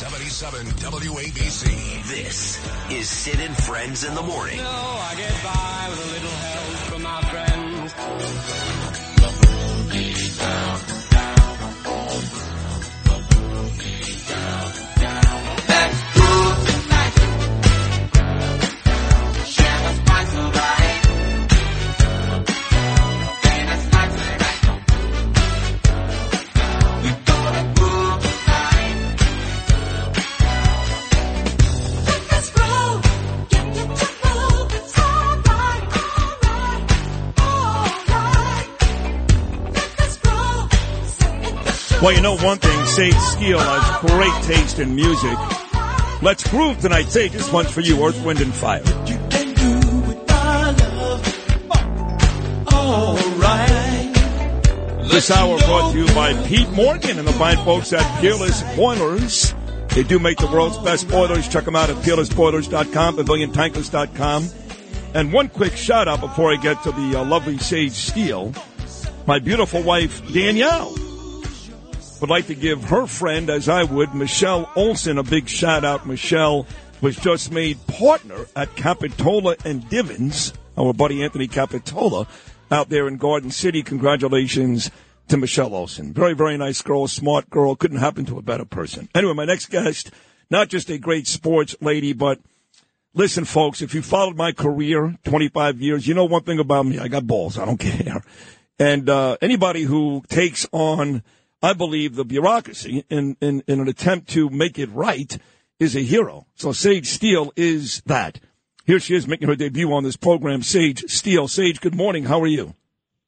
77 WABC. This is Sid and Friends in the Morning. No, I get by with a little help from my friends. Well, you know one thing, Sage Steele has great taste in music. Let's groove tonight. Sage, this one's for you, Earth, Wind, and Fire. This hour brought to you by Pete Morgan and the fine folks at Peerless Boilers. They do make the world's best boilers. Check them out at peerlessboilers.com, paviliontankers.com. And one quick shout out before I get to the uh, lovely Sage Steele. My beautiful wife, Danielle, would like to give her friend, as I would, Michelle Olson, a big shout out. Michelle was just made partner at Capetola and Divins, our buddy Anthony Capetola, out there in Garden City. Congratulations to Michelle Olson. Very, very nice girl, smart girl. Couldn't happen to a better person. Anyway, my next guest, not just a great sports lady, but listen, folks, if you followed my career, 25 years, you know one thing about me. I got balls. I don't care. And uh, anybody who takes on I believe the bureaucracy in, in, in an attempt to make it right is a hero. So Sage Steele is that. Here she is making her debut on this program, Sage Steele. Sage, good morning. How are you?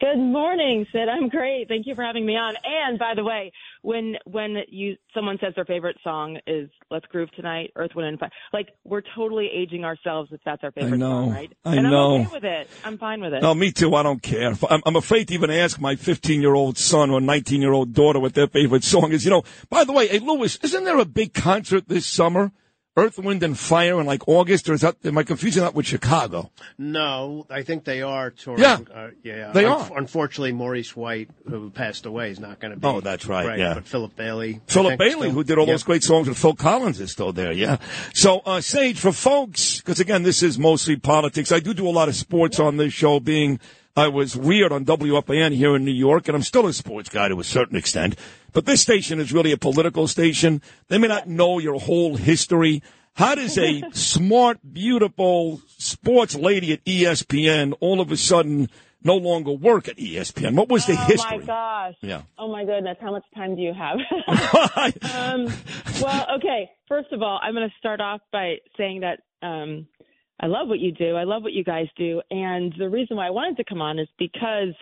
Good morning, Sid. I'm great. Thank you for having me on. And by the way, when when you someone says their favorite song is "Let's Groove Tonight," Earth, Wind, and Fire, like we're totally aging ourselves if that's our favorite I know. song, right? I and know. I'm okay with it. I'm fine with it. No, me too. I don't care. I'm, I'm afraid to even ask my 15 year old son or 19 year old daughter what their favorite song is. You know, by the way, hey, Lewis, isn't there a big concert this summer? Earth, Wind, and Fire in like August, or is that, am I confusing that with Chicago? No, I think they are touring. Yeah. uh, yeah. They Un- are. Unfortunately, Maurice White, who passed away, is not going to be. Oh, that's right, yeah. But Philip Bailey. Philip Bailey, still- who did all Yep. those great songs with Phil Collins, is still there. Yeah. So, uh, Sage, for folks, because again, this is mostly politics. I do do a lot of sports on this show, being I was reared on WFAN here in New York, and I'm still a sports guy to a certain extent. But this station is really a political station. They may not know your whole history. How does a smart, beautiful sports lady at ESPN all of a sudden no longer work at ESPN? What was the oh history? my gosh. Yeah. Oh my goodness. How much time do you have? um, well, okay. First of all, I'm going to start off by saying that um, I love what you do. I love what you guys do, and the reason why I wanted to come on is because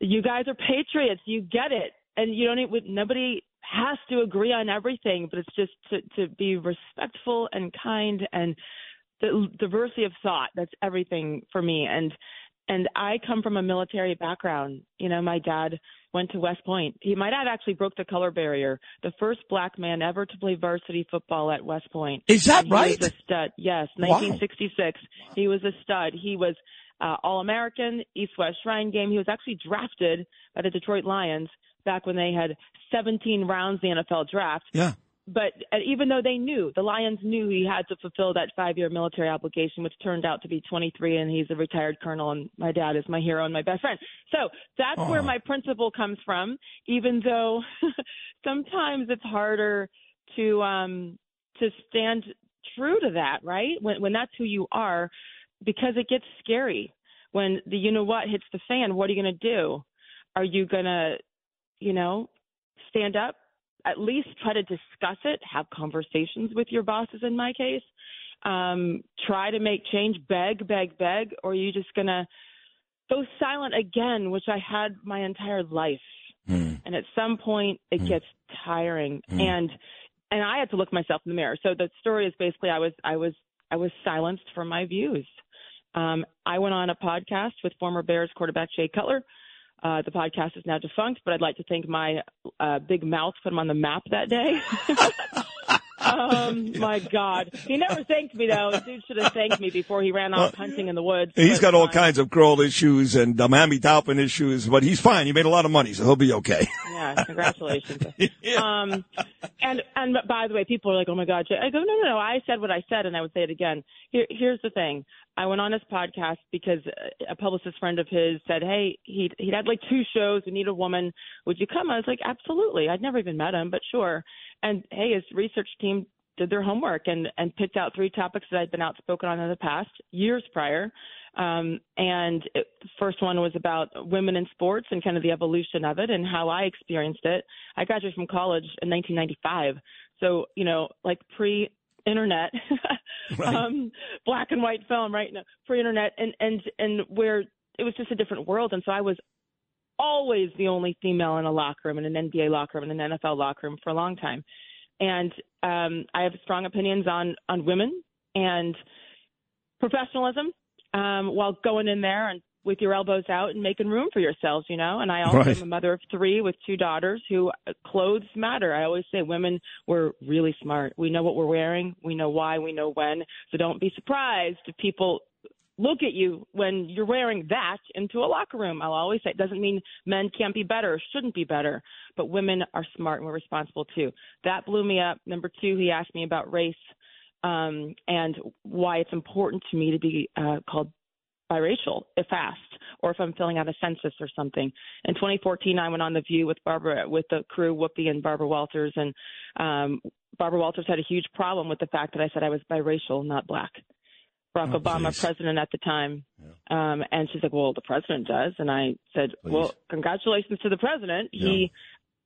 you guys are patriots. You get it, and you don't. Even, nobody has to agree on everything, but it's just to to be respectful and kind and the diversity of thought. That's everything for me. And and I come from a military background. You know, my dad went to West Point. He, my dad actually broke the color barrier. The first black man ever to play varsity football at West Point. Is that he right? Was a stud. Yes, Wow. 1966. He was a stud. He was uh, All American, East West Shrine Game. He was actually drafted by the Detroit Lions back when they had 17 rounds in the NFL draft Yeah. But uh, even though they knew the Lions knew he had to fulfill that five-year military obligation, which turned out to be 23, and he's a retired colonel, and my dad is my hero and my best friend. So that's where my principle comes from. Even though sometimes it's harder to um, to stand true to that, right? When when that's who you are, because it gets scary when the you know what hits the fan. What are you going to do? Are you going to, you know, stand up? At least try to discuss it, have conversations with your bosses. In my case, um, try to make change, beg, beg, beg, or are you just going to go silent again, which I had my entire life. Hmm. And at some point, it gets tiring, and and I had to look myself in the mirror. So the story is basically I was I was I was silenced for my views. Um, I went on a podcast with former Bears quarterback Jay Cutler. Uh, the podcast is now defunct, but I'd like to thank my uh, big mouth put him on the map that day. um, my God, he never thanked me though. Dude should have thanked me before he ran off hunting in the woods. He's got all fine. kinds of girl issues and uh, Miami Dolphin issues, but he's fine. He made a lot of money, so he'll be okay. Yeah, congratulations. Um, and and by the way, people are like, "Oh my God!" I go, "No, no, no." I said what I said, and I would say it again. Here, here's the thing. I went on his podcast because a publicist friend of his said, "Hey, he he had like two shows. We need a woman. Would you come?" I was like, "Absolutely." I'd never even met him, but sure. And hey, his research team did their homework and and picked out three topics that I'd been outspoken on in the past years prior. Um, and it, the first one was about women in sports and kind of the evolution of it and how I experienced it. I graduated from college in 1995, so you know, like pre internet, um, black and white film, right? No, pre internet, and and and where it was just a different world, and so I was always the only female in a locker room, in an NBA locker room, in an NFL locker room for a long time. And um, I have strong opinions on on women and professionalism um, while going in there and with your elbows out and making room for yourselves, you know. And I also Right. am a mother of three with two daughters who uh, clothes matter. I always say women we're really smart. We know what we're wearing, we know why, we know when. So don't be surprised if people look at you when you're wearing that into a locker room. I'll always say it doesn't mean men can't be better or shouldn't be better, but women are smart and we're responsible too. That blew me up. Number two, he asked me about race um, and why it's important to me to be uh, called biracial if asked or if I'm filling out a census or something. In 2014, I went on the View with Barbara, with the crew, Whoopi and Barbara Walters, and um, Barbara Walters had a huge problem with the fact that I said I was biracial, not black. Barack Oh, Obama, please. president at the time, um, and she's like, "Well, the president does," and I said, "Well, congratulations to the president. He."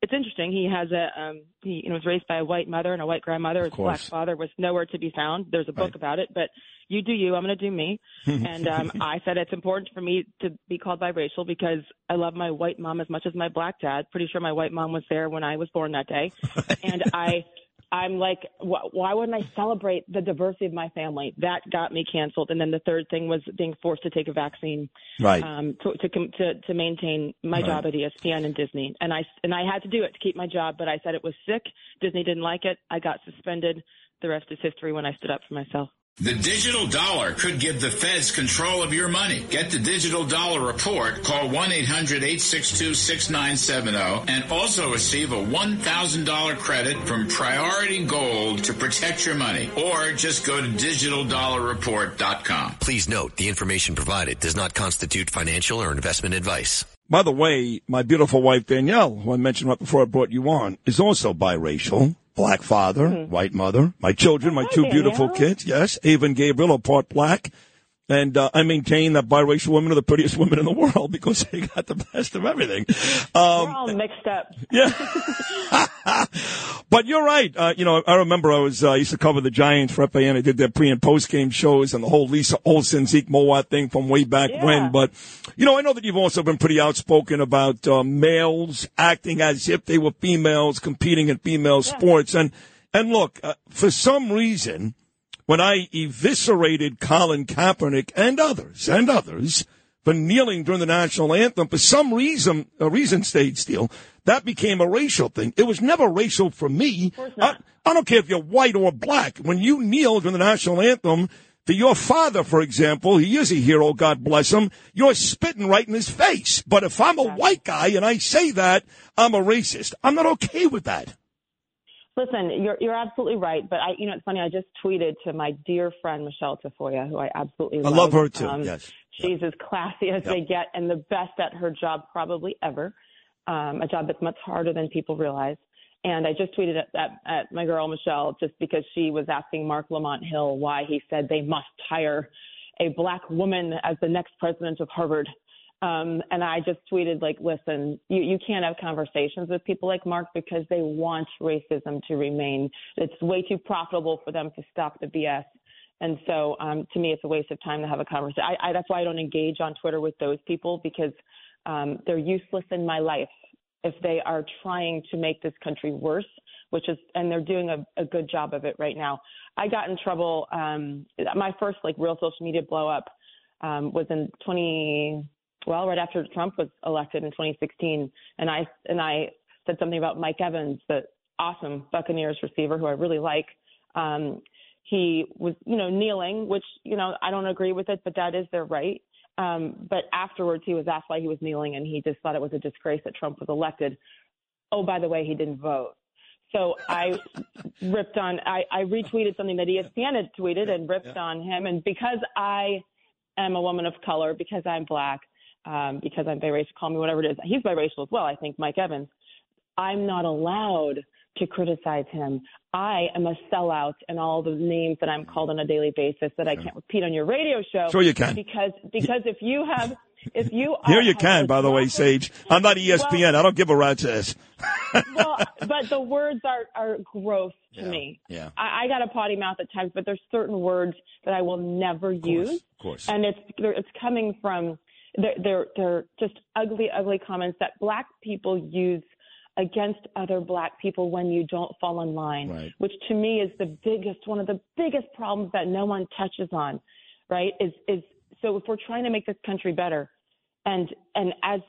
It's interesting. He has a um he you know, was raised by a white mother and a white grandmother. His black father was nowhere to be found. There's a book Right. about it, but you do you. I'm going to do me. and um I said it's important for me to be called biracial because I love my white mom as much as my black dad. Pretty sure my white mom was there when I was born that day. and I I'm like, wh- why wouldn't I celebrate the diversity of my family? That got me canceled. And then the third thing was being forced to take a vaccine Right. um, to, to to to maintain my Right. job at ESPN and Disney, and I and I had to do it to keep my job. But I said it was sick. Disney didn't like it. I got suspended. The rest is history. When I stood up for myself. The digital dollar could give the feds control of your money. Get the digital dollar report. Call 1-800-862-6970 and also receive a $1,000 credit from Priority Gold to protect your money. Or just go to digitaldollarreport.com. Please note the information provided does not constitute financial or investment advice. By the way, my beautiful wife Danielle, who I mentioned right before I brought you on, is also biracial. Black father, white mother. My children, my hi, two beautiful kids, yes, Ava and Gabriel are part black. And uh, I maintain that biracial women are the prettiest women in the world because they got the best of everything. Um, We're all mixed up. Yeah. but you're right. Uh, you know, I remember I was, uh, I used to cover the Giants for FAN. I did their pre and post game shows and the whole Lisa Olson, Zeke Mowatt thing from way back Yeah. when. But, you know, I know that you've also been pretty outspoken about, uh, males acting as if they were females competing in female sports. And, and look, uh, for some reason, when I eviscerated Colin Kaepernick and others, and others, for kneeling during the national anthem, for some reason, a reason stayed still, that became a racial thing. It was never racial for me. I, I don't care if you're white or black. When you kneel during the national anthem, to your father, for example, he is a hero, God bless him, you're spitting right in his face. But if I'm a white guy and I say that, I'm a racist. I'm not okay with that. Listen, you're you're absolutely right. But I, you know, it's funny. I just tweeted to my dear friend Michelle Tafoya, who I absolutely I love. love her too, Um, yes. She's as classy as they get and the best at her job probably ever. Um, a job that's much harder than people realize. And I just tweeted at, at, at my girl Michelle just because she was asking Marc Lamont Hill why he said they must hire a black woman as the next president of Harvard. Um, and I just tweeted like, listen, you, you can't have conversations with people like Marc because they want racism to remain. It's way too profitable for them to stop the BS. And so, um, to me, it's a waste of time to have a conversation. I, I, that's why I don't engage on Twitter with those people because um, they're useless in my life if they are trying to make this country worse, which is, and they're doing a, a good job of it right now. I got in trouble. Um, my first like real social media blow up um, was in 20, well, right after Trump was elected in 2016, and I and I said something about Mike Evans, the awesome Buccaneers receiver who I really like, Um, he was, you know, kneeling, which, you know, I don't agree with it, but that is their right. Um, but afterwards, he was asked why he was kneeling, and he just thought it was a disgrace that Trump was elected. Oh, by the way, he didn't vote. So I ripped on, I, I retweeted something that ESPN had tweeted and ripped yeah. on him. And because I am a woman of color, because I'm black, um, because I'm biracial, call me whatever it is. He's biracial as well, I think, Mike Evans. I'm not allowed to criticize him. I am a sellout and all the names that I'm called on a daily basis that I can't repeat on your radio show. Sure you can. Because because if you have if you here you can by the way sage i'm not espn well, i don't give a rat's ass well but the words are are gross to yeah, me yeah I, I got a potty mouth at times but there's certain words that i will never of use of course and it's it's coming from they're, they're they're just ugly ugly comments that black people use against other black people when you don't fall in line, right. which to me is the biggest, one of the biggest problems that no one touches on, right? Is, is, so if we're trying to make this country better and, and as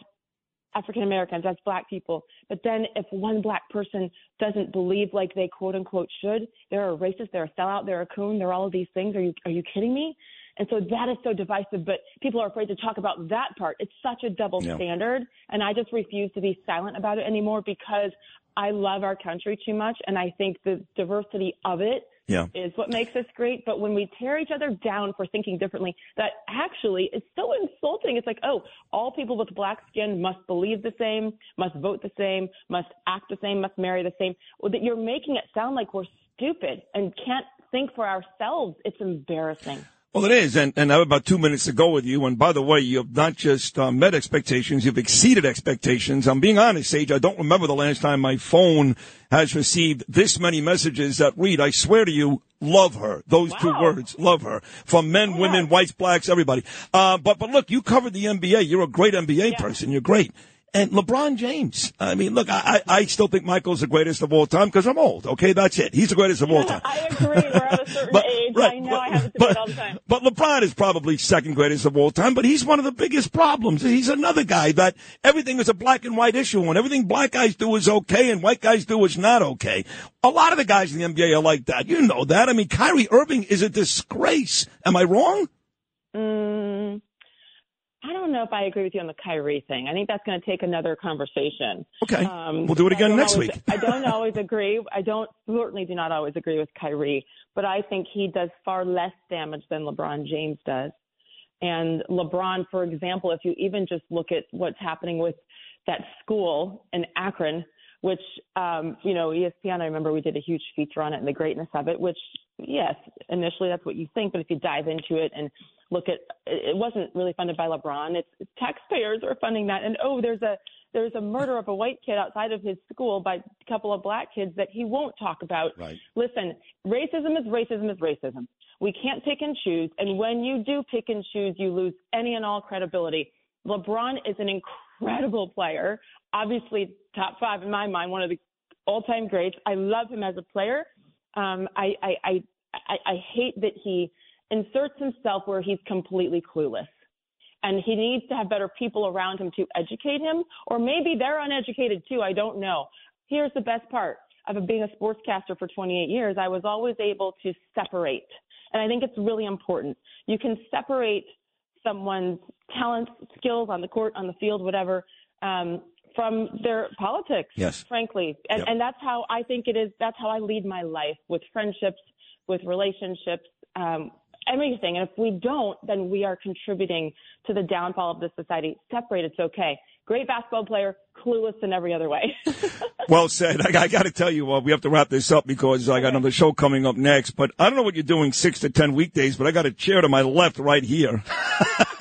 African Americans, as black people, but then if one black person doesn't believe like they quote unquote should, they're a racist, they're a sellout, they're a coon, they're all of these things. Are you, are you kidding me? And so that is so divisive, but people are afraid to talk about that part. It's such a double yeah. standard. And I just refuse to be silent about it anymore because I love our country too much. And I think the diversity of it yeah. is what makes us great. But when we tear each other down for thinking differently, that actually is so insulting. It's like, oh, all people with black skin must believe the same, must vote the same, must act the same, must marry the same. Well, that you're making it sound like we're stupid and can't think for ourselves. It's embarrassing. Well, it is, and, and I have about two minutes to go with you. And by the way, you have not just uh, met expectations, you've exceeded expectations. I'm being honest, Sage. I don't remember the last time my phone has received this many messages that read, I swear to you, love her. Those wow. two words, love her. From men, women, whites, blacks, everybody. Uh, but, but look, you covered the NBA. You're a great NBA yeah. person. You're great and LeBron James. I mean, look, I, I still think Michael's the greatest of all time because I'm old. Okay, that's it. He's the greatest of all time. I agree. We're at a certain but, age. Right, I know but, I have this but, all the time. But LeBron is probably second greatest of all time, but he's one of the biggest problems. He's another guy that everything is a black and white issue, and everything black guys do is okay, and white guys do is not okay. A lot of the guys in the NBA are like that. You know that. I mean, Kyrie Irving is a disgrace. Am I wrong? Mm. I don't know if I agree with you on the Kyrie thing. I think that's going to take another conversation. Okay. Um, we'll do it again next always, week. I don't always agree. I don't certainly do not always agree with Kyrie, but I think he does far less damage than LeBron James does. And LeBron, for example, if you even just look at what's happening with that school in Akron, which, um, you know, ESPN, I remember we did a huge feature on it and the greatness of it, which, yes, initially that's what you think, but if you dive into it and look at it wasn't really funded by LeBron. It's, it's taxpayers are funding that. And oh, there's a there's a murder of a white kid outside of his school by a couple of black kids that he won't talk about. Right. Listen, racism is racism is racism. We can't pick and choose. And when you do pick and choose, you lose any and all credibility. LeBron is an incredible player, obviously top five in my mind, one of the all-time greats. I love him as a player. Um, I, I, I, I, I hate that he inserts himself where he's completely clueless. And he needs to have better people around him to educate him, or maybe they're uneducated too. I don't know. Here's the best part of being a sportscaster for 28 years. I was always able to separate. And I think it's really important. You can separate someone's talents, skills on the court, on the field, whatever, um, from their politics. Yes. Frankly, and, yep. and that's how I think it is. That's how I lead my life with friendships, with relationships, um, everything. And if we don't, then we are contributing to the downfall of this society. Separate, it's okay. Great basketball player, clueless in every other way. well said. I, I got to tell you, uh, we have to wrap this up because I got another show coming up next. But I don't know what you're doing six to ten weekdays, but I got a chair to my left right here.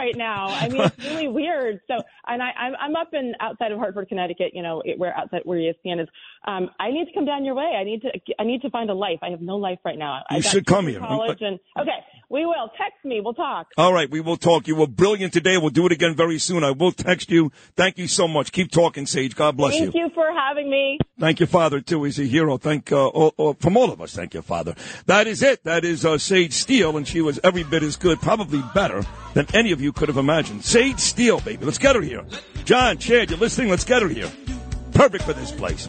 well, I'm unemployed right now. I mean, it's really weird. So, and I, I'm, I'm up in outside of Hartford, Connecticut. You know, where outside where ESPN is. Um, I need to come down your way. I need to. I need to find a life. I have no life right now. You should come here. College and okay, we will. Text me. We'll talk. All right, we will talk. You were brilliant today. We'll do it again very soon. I will text you. Thank you so much. Keep talking, Sage. God bless Thank you. Thank you for having me. Thank your father too. He's a hero. Thank uh, all, all, from all of us. Thank your father. That is it. That is uh, Sage Steele, and she was every bit as good, probably better than any of you could have imagined. Sage Steele, baby. Let's get her here. John, Chad, you're listening. Let's get her here. Perfect for this place.